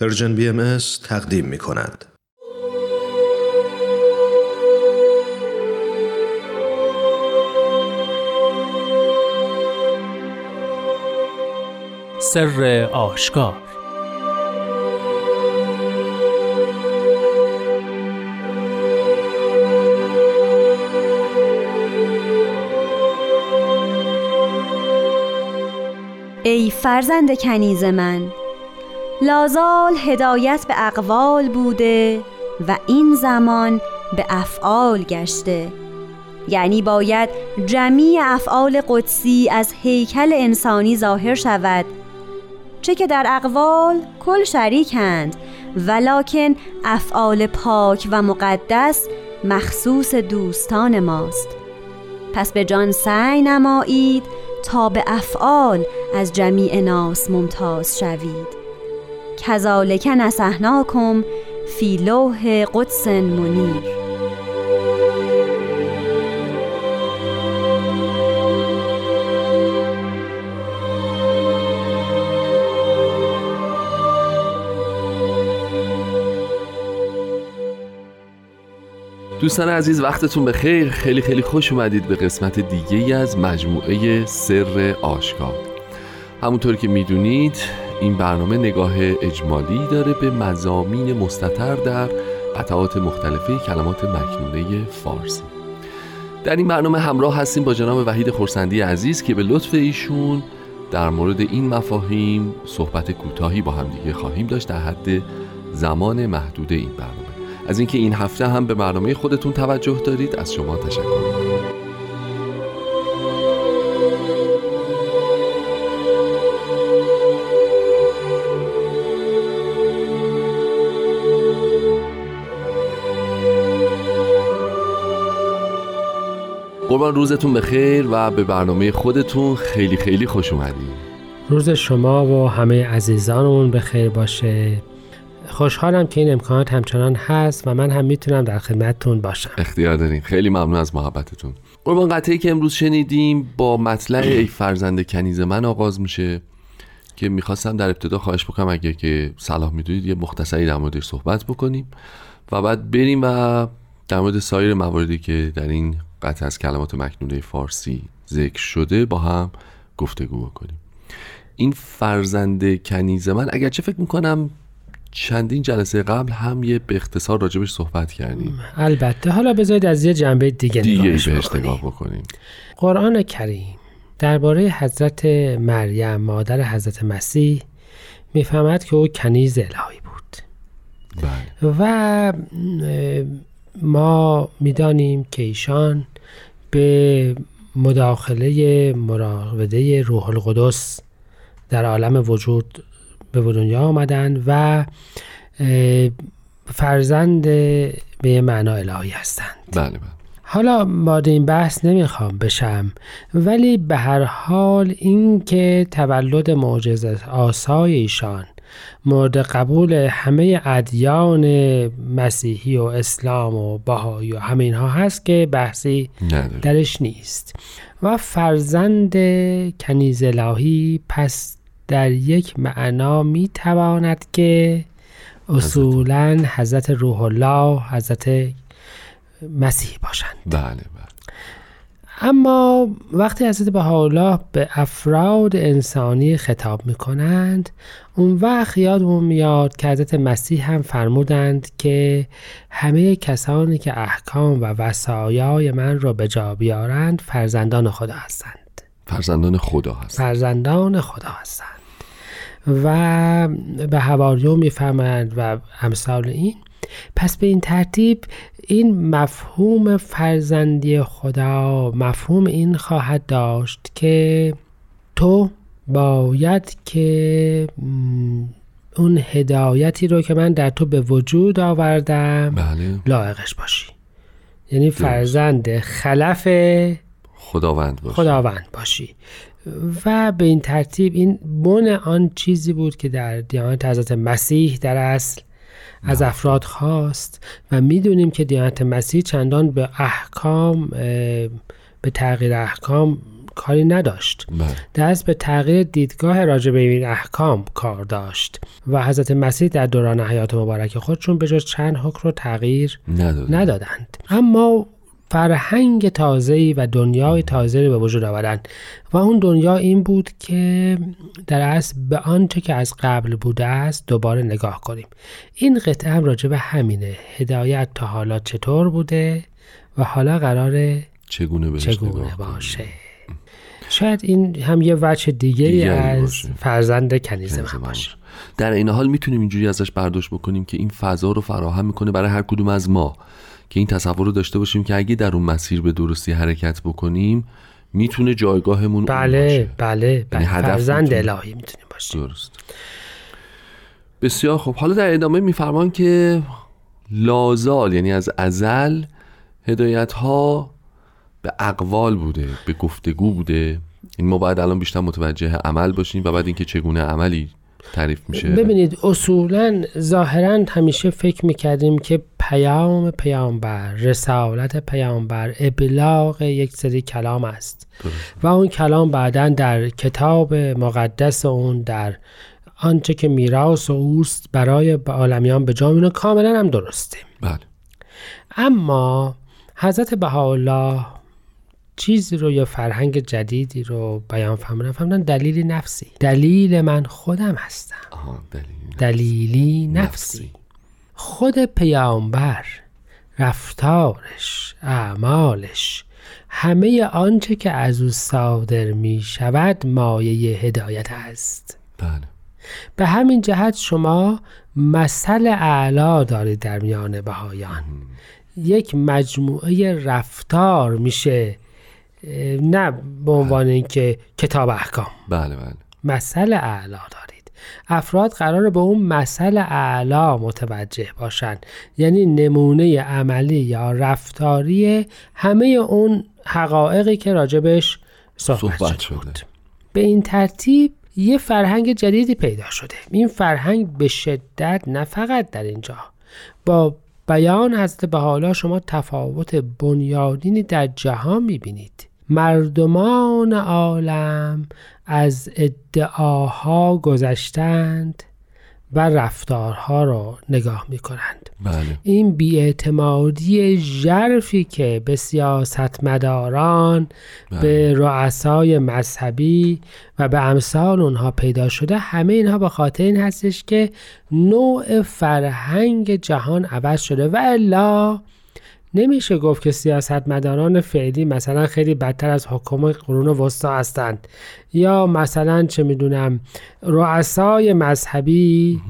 پرژن بی ام تقدیم می کند. سر آشکار ای فرزند کنیز من لازال هدایت به اقوال بوده و این زمان به افعال گشته. یعنی باید جمیع افعال قدسی از هیکل انسانی ظاهر شود. چه که در اقوال کل شریکند ولکن افعال پاک و مقدس مخصوص دوستان ماست. پس به جان سعی نمایید تا به افعال از جمیع ناس ممتاز شوید. کذالک نسحناکم فی لوح قدس منیر. دوستان عزیز وقتتون به خیر خیلی خیلی خوش اومدید به قسمت دیگه از مجموعه سر آشکار. همونطور که می‌دونید این برنامه نگاه اجمالی داره به مزامین مستطر در قطعات مختلفه کلمات مکنونه فارسی. در این برنامه همراه هستیم با جناب وحید خورسندی عزیز که به لطف ایشون در مورد این مفاهیم صحبت کوتاهی با همدیگه خواهیم داشت در حد زمان محدود این برنامه. از اینکه این هفته هم به برنامه خودتون توجه دارید از شما تشکر. قربان روزتون بخیر و به برنامه خودتون خیلی خیلی خوش اومدید روز شما و همه عزیزانمون بخیر باشه. خوشحالم که این امکانات همچنان هست و من هم می‌تونم در خدمتتون باشم. اختیار داریم خیلی ممنون از محبتتون. قربان قطعی که امروز شنیدیم با مطلع ای فرزند کنیز من آغاز میشه که می‌خواستم در ابتدا خواهش بکنم اگه که صلاح می‌دونید یه مختصری در موردش صحبت بکنیم و بعد بریم و در مورد سایر مواردی که در این قطع از کلمات مکنونه فارسی ذکر شده با هم گفتگو بکنیم. این فرزند کنیز من اگرچه فکر می‌کنم چندین جلسه قبل هم یه به اختصار راجبش صحبت کردیم. البته. حالا بذارید از یه جنبه دیگه, دیگه بهش نگاه بکنیم. قرآن کریم درباره حضرت مریم مادر حضرت مسیح می‌فهمد که او کنیز الهی بود. بله. و ما می‌دانیم که ایشان به مداخله مراوده روح القدس در عالم وجود به دنیا آمدند و فرزند به معنا الهی هستند. بله بله. حالا وارد این بحث نمی‌خوام بشم ولی به هر حال این که تولد معجزه آسای ایشان مورد قبول همه ادیان مسیحی و اسلام و بهایی و همه اینها هست که بحثی درش نیست. و فرزند کنیز الهی پس در یک معنا می تواند که اصولا حضرت روح الله حضرت مسیح باشند. بله بله. اما وقتی حضرت بهاءالله به افراد انسانی خطاب می کنند اون وقت یادمون میاد که حضرت مسیح هم فرمودند که همه کسانی که احکام و وسایای من را به جا بیارند فرزندان خدا هستند. فرزندان خدا هستند. فرزندان خدا هستند. و به هواریون می‌فهمند و امثال این. پس به این ترتیب این مفهوم فرزندی خدا مفهوم این خواهد داشت که تو باید که اون هدایتی رو که من در تو به وجود آوردم بله. لایقش باشی. یعنی فرزند خلف خداوند باشی. خداوند باشی. و به این ترتیب این بن آن چیزی بود که در دیانت حضرت مسیح در اصل از افراد خواست و می‌دونیم که دیانت مسیح چندان به احکام به تغییر احکام کاری نداشت. بله. دست به تغییر دیدگاه راجع به این احکام کار داشت و حضرت مسیح در دوران حیات مبارک خودشون به جز چند حکم رو تغییر نداده ندادند. اما فرهنگ تازه‌ای و دنیای تازه‌ای به وجود آورند و اون دنیا این بود که در اصل به آنچه که از قبل بوده است دوباره نگاه کنیم. این قطعه هم راجع به همینه. هدایت تا حالا چطور بوده و حالا قراره چگونه چگونه؟ باشه؟ شاید این هم یه وجه دیگری دیگری از باشه. فرزند کنیز من باشه. در این حال می‌تونیم اینجوری ازش برداشت بکنیم که این فضا رو فراهم می‌کنه برای هر کدوم از ما. که این تصور رو داشته باشیم که اگه در اون مسیر به درستی حرکت بکنیم می‌تونه جایگاهمون اون بله باشه. بله بله. هدف فرزند میتونه- الهی می‌تونیم باشیم درست. بسیار خوب. حالا در ادامه میفرمان که لازال یعنی از ازل هدایت ها به اقوال بوده به گفتگو بوده. این ما باید الان بیشتر متوجه عمل باشیم و بعد اینکه چگونه عملی تعریف میشه؟ ببینید اصولا ظاهرا همیشه فکر می‌کردیم که پیام پیامبر رسالت پیامبر ابلاغ یک سری کلام است. و اون کلام بعدا در کتاب مقدس اون در آنچه که میراث و اوست برای عالمیان به جا میونه کاملا هم درسته. بله. اما حضرت بهاءالله چیزی رو یا فرهنگ جدیدی رو بیان فرمودن؟ فرمودن دلیلی نفسی. دلیل من خودم هستم. آها دلیل دلیلی نفسی. خود پیامبر رفتارش اعمالش همه آنچه که از او صادر می شود مایه هدایت است. بله. به همین جهت شما مثل اعلا دارید در میان بهایان. یک مجموعه رفتار میشه نه به عنوان اینکه کتاب احکام. بله بله. مثل اعلا دارید. افراد قرار به اون مثل اعلا متوجه باشند یعنی نمونه عملی یا رفتاری همه اون حقایقی که راجبش صحبت, صحبت شده بود. به این ترتیب یه فرهنگ جدیدی پیدا شده. این فرهنگ به شدت نه فقط در اینجا. با بیان حضرت بحالا شما تفاوت بنیادینی در جهان می‌بینید. مردمان عالم از ادعاها گذشتند و رفتارها را نگاه می کنند بله. این بیاعتمادی ژرفی که به سیاستمداران به رؤسای مذهبی و به امثال اونها پیدا شده همه اینها به خاطر این هستش که نوع فرهنگ جهان عوض شده. و الا نمیشه گفت که سیاستمداران فعلی مثلا خیلی بدتر از حکومت قرون وسطا هستند. یا مثلا چه می‌دونم رؤسای مذهبی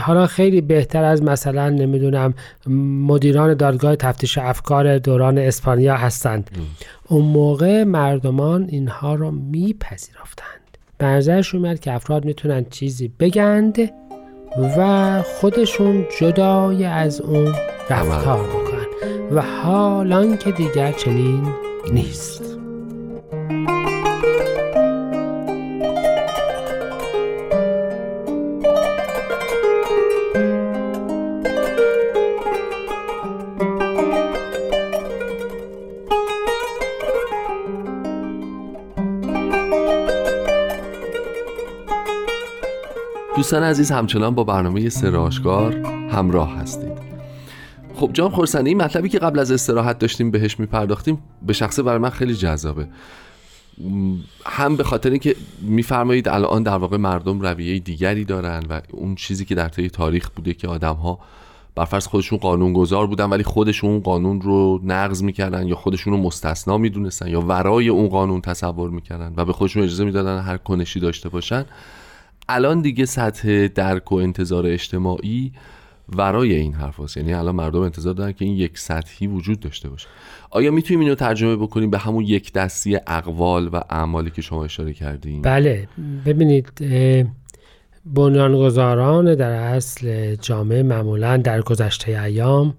حالا خیلی بهتر از مثلا نمی‌دونم مدیران دادگاه تفتیش افکار دوران اسپانیا هستند. اون موقع مردمان اینها رو میپذیرفتند. به نظرشون میاد که افراد می‌تونن چیزی بگند و خودشون جدای از اون رفتار و حالان که دیگر چنین نیست. دوستان عزیز همچنان با برنامه سراشکار همراه هستید خب جان خورسنی این مطلبی که قبل از استراحت داشتیم بهش میپرداختیم به شخصه برای من خیلی جذابه. هم به خاطر اینکه میفرمایید الان در واقع مردم رویه دیگری دارن و اون چیزی که در طی تاریخ بوده که آدم ها برفرض خودشون قانونگذار بودن ولی خودشون اون قانون رو نقض می‌کردن یا خودشون رو مستثنا می‌دونستن یا ورای اون قانون تصور می‌کردن و به خودشون اجازه می‌دادن هر کنشی داشته باشن الان دیگه سطح درک و انتظار اجتماعی ورای این حرف هست. یعنی الان مردم انتظار دارن که این یک سطحی وجود داشته باشه. آیا می‌تونیم اینو ترجمه بکنیم به همون یک دستی اقوال و اعمالی که شما اشاره کردین؟ بله. ببینید بنیانگذاران در اصل جامعه معمولا در گذشته ایام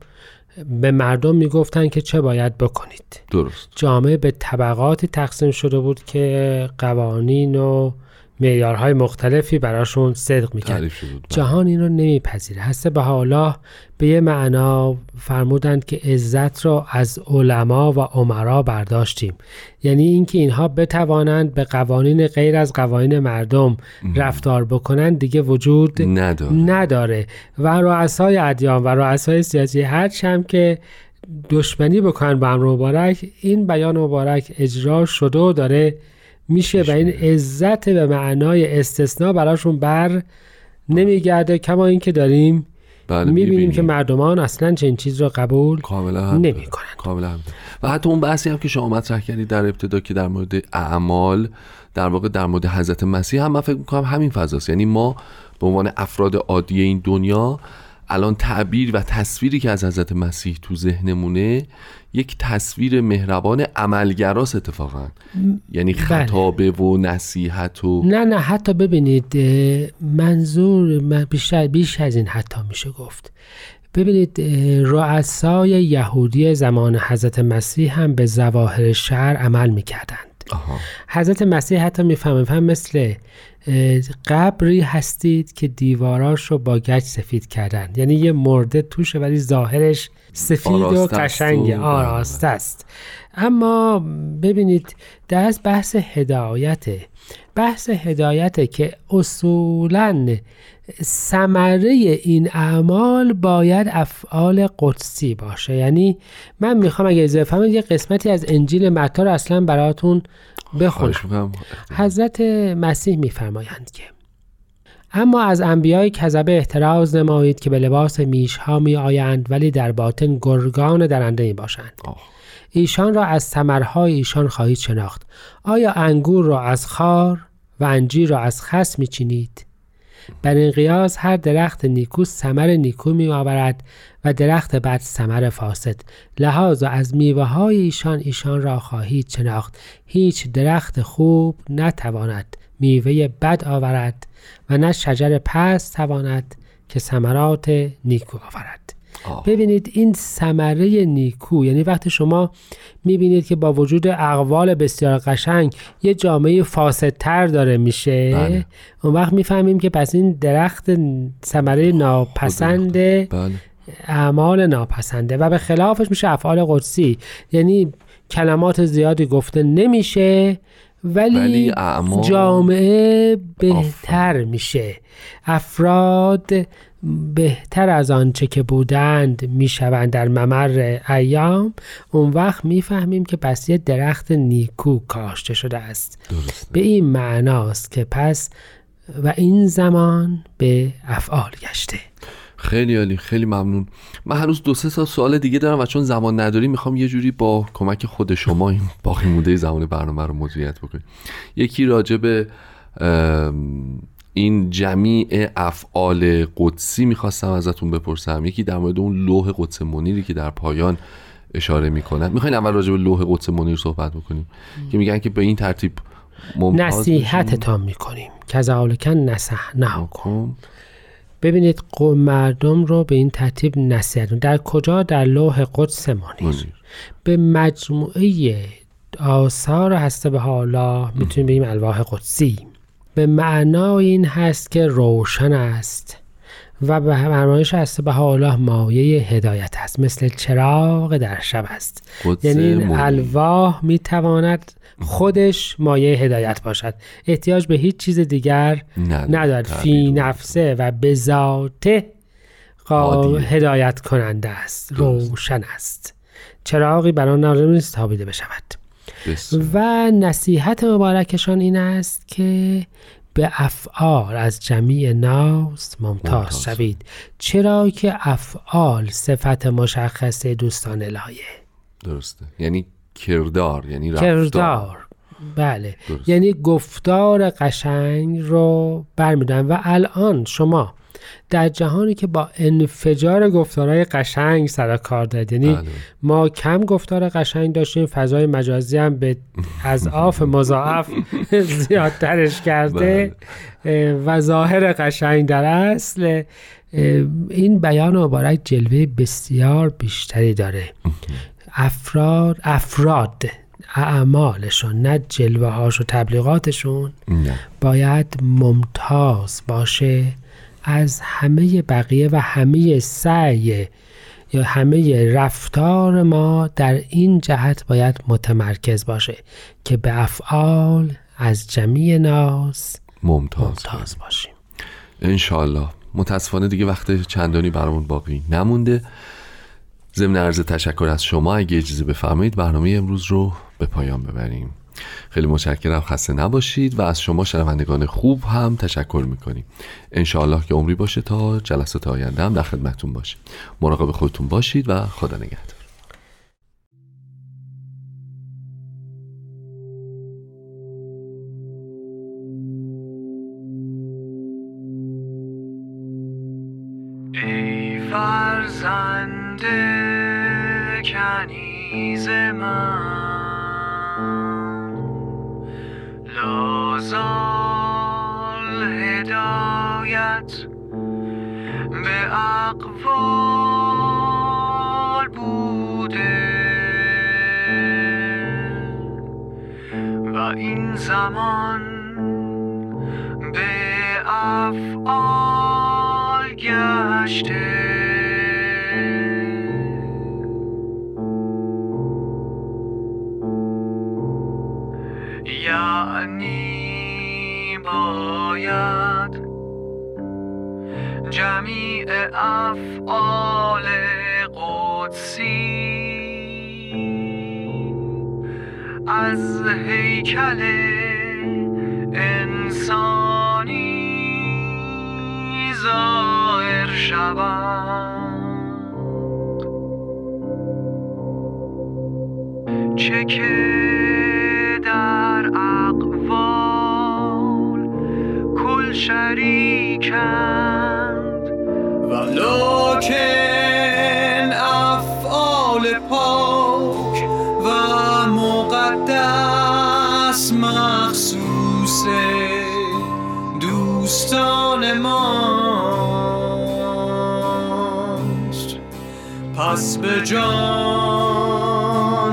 به مردم می‌گفتن که چه باید بکنید. درست. جامعه به طبقاتی تقسیم شده بود که قوانین و معیارهای مختلفی براشون صدق می‌کرد. بود. جهان این رو نمیپذیره. هست به حالا به یه معنا فرمودند که عزت رو از علما و عمرا برداشتیم. یعنی اینکه اینها بتوانند به قوانین غیر از قوانین مردم رفتار بکنند دیگه وجود نداره. نداره. و رؤسای ادیان و رؤسای سیاسی هرچی هم که دشمنی بکنن با امر مبارک این بیان مبارک اجرا شده و داره میشه و این عزت به معنای استثناء براشون بر نمیگرده کما اینکه داریم بله می‌بینیم. که مردمان اصلا چنین چیز رو قبول کاملا. نمی‌کنن. کاملا. و حتی اون بحثی هم که شما مطرح کردید در ابتدا که در مورد اعمال در واقع در مورد حضرت مسیح هم من فکر می‌کنم همین فضاست یعنی ما به عنوان افراد عادی این دنیا الان تعبیر و تصویری که از حضرت مسیح تو ذهنمونه یک تصویر مهربان عملگراست اتفاقا. یعنی خطابه و نصیحت و نه نه حتی ببینید منظور من بیشتر بیش از این حتی میشه گفت. ببینید رؤسای یهودی زمان حضرت مسیح هم به ظواهر شهر عمل می‌کردند. آها. حضرت مسیح حتی می‌فهمه فهم مثل قبری هستید که دیواراش رو با گچ سفید کردن یعنی یه مرده توشه ولی ظاهرش سفید و قشنگه. و- آراسته است اما ببینید دست بحث هدایته بحث هدایته که اصولا ثمره این اعمال باید افعال قدسی باشه. یعنی من می‌خوام اگه اجازه بفرمایید یه قسمتی از انجیل متی رو اصلا براتون بخونم. حضرت مسیح میفرمایند که اما از انبیای کذبه احتراز نمایید که به لباس میش ها می آیند ولی در باطن گرگان درنده می باشند. ایشان را از ثمرهای ایشان خواهید شناخت. آیا انگور را از خار؟ و انجیر را از خس می چینید بر این قیاس هر درخت نیکو ثمر نیکو می آورد و درخت بد ثمر فاسد. لحاظا از میوه های ایشان ایشان را خواهید شناخت. هیچ درخت خوب نتواند میوه بد آورد و نه شجر پست تواند که ثمرات نیکو آورد. آه. ببینید این ثمره نیکو یعنی وقتی شما می‌بینید که با وجود اقوال بسیار قشنگ یه جامعه فاسدتر داره میشه بله. اون وقت می‌فهمیم که پس این درخت ثمره ناپسند بله اعمال ناپسنده و به خلافش میشه افعال قدسی یعنی کلمات زیادی گفته نمیشه ولی, ولی اعمال- جامعه بهتر میشه افراد بهتر از آنچه که بودند می‌شوند در ممر ایام اون وقت می‌فهمیم که پس یه درخت نیکو کاشته شده است. درسته. به این معناست که پس و این زمان به افعال گشته. خیلی عالی خیلی ممنون. من هنوز دو سه تا سوال دیگه دارم و چون زمان نداری می‌خوام یه جوری با کمک خود شما این باقی مونده زمان برنامه رو مدیریت بکنیم. یکی راجع به این جمیع افعال قدسی می‌خواستم ازتون بپرسم. یکی در مورد اون لوح قدس منیری که در پایان اشاره می‌کنن می‌خواین اول راجع به لوح قدس منیر صحبت بکنیم؟ که میگن که به این ترتیب. نصیحتتان می‌کنیم. کذالکن نصحناکم. کم. ببینید قوم مردم رو به این ترتیب نصیحت در کجا؟ در لوح قدس منیر. منیر. به مجموعه آثار هسته به حالا می‌تونیم بگیم الواح قدسی. به معنای این هست که روشن است و به فرمایش هسته به حالا مایه هدایت است مثل چراغ در شب است یعنی این. الواح می‌تواند خودش مایه هدایت باشد احتیاج به هیچ چیز دیگر. ندارد فی. نفسه و به ذاته. هدایت کننده است روشن است چراغی بر آن نیست تابیده بشود و نصیحت مبارکشان این است که به افعال از جمیع ناز ممتاز ممتاز. شوید. چرا که افعال صفت مشخص دوستان الهیه درسته. یعنی کردار یعنی رفتار. کردار. بله. درست. یعنی گفتار قشنگ رو برمیدن و الان شما در جهانی که با انفجار گفتارهای قشنگ سر کار دارید. یعنی بله. ما کم گفتار قشنگ داشتیم فضای مجازی هم به از آف مضاعف زیادترش کرده اه، و ظاهر قشنگ در اصل این بیان مبارک جلوه بسیار بیشتری داره. افراد افراد اعمالشون نه جلوه هاش و تبلیغاتشون نه. باید ممتاز باشه. از همه بقیه و همه سعی یا همه رفتار ما در این جهت باید متمرکز باشه که به افعال از جمیع ناس ممتاز, ممتاز باشیم. انشالله متاسفانه دیگه وقت چندانی برامون باقی نمونده. ضمن عرض تشکر از شما. اگه اجازه بفرمایید برنامه امروز رو به پایان ببریم. خیلی متشکرم. خسته نباشید و از شما شنوندگان خوب هم تشکر می‌کنیم. انشاءالله که عمری باشه تا جلسات آینده هم در خدمتتون باشه. مراقب خودتون باشید و خدا نگهدار. لازال هدایت به اقوال بوده. و این زمان به افعال گشته. باید جمیع افعال قدسی از هیکل انسانی ظاهر شود چه که شریکند. ولکن افعال پاک و مقدس مخصوص دوستان ماست. پس به جان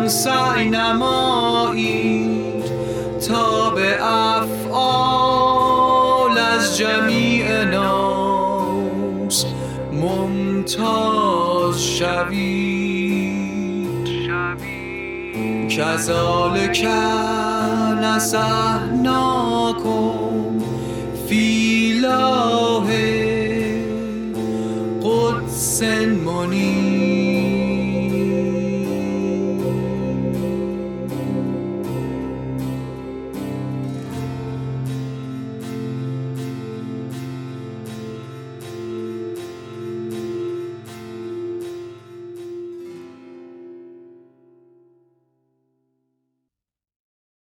سعی نمایید ممتاز شوید. کزال کذالک نسهناکم فی فیلاه قدس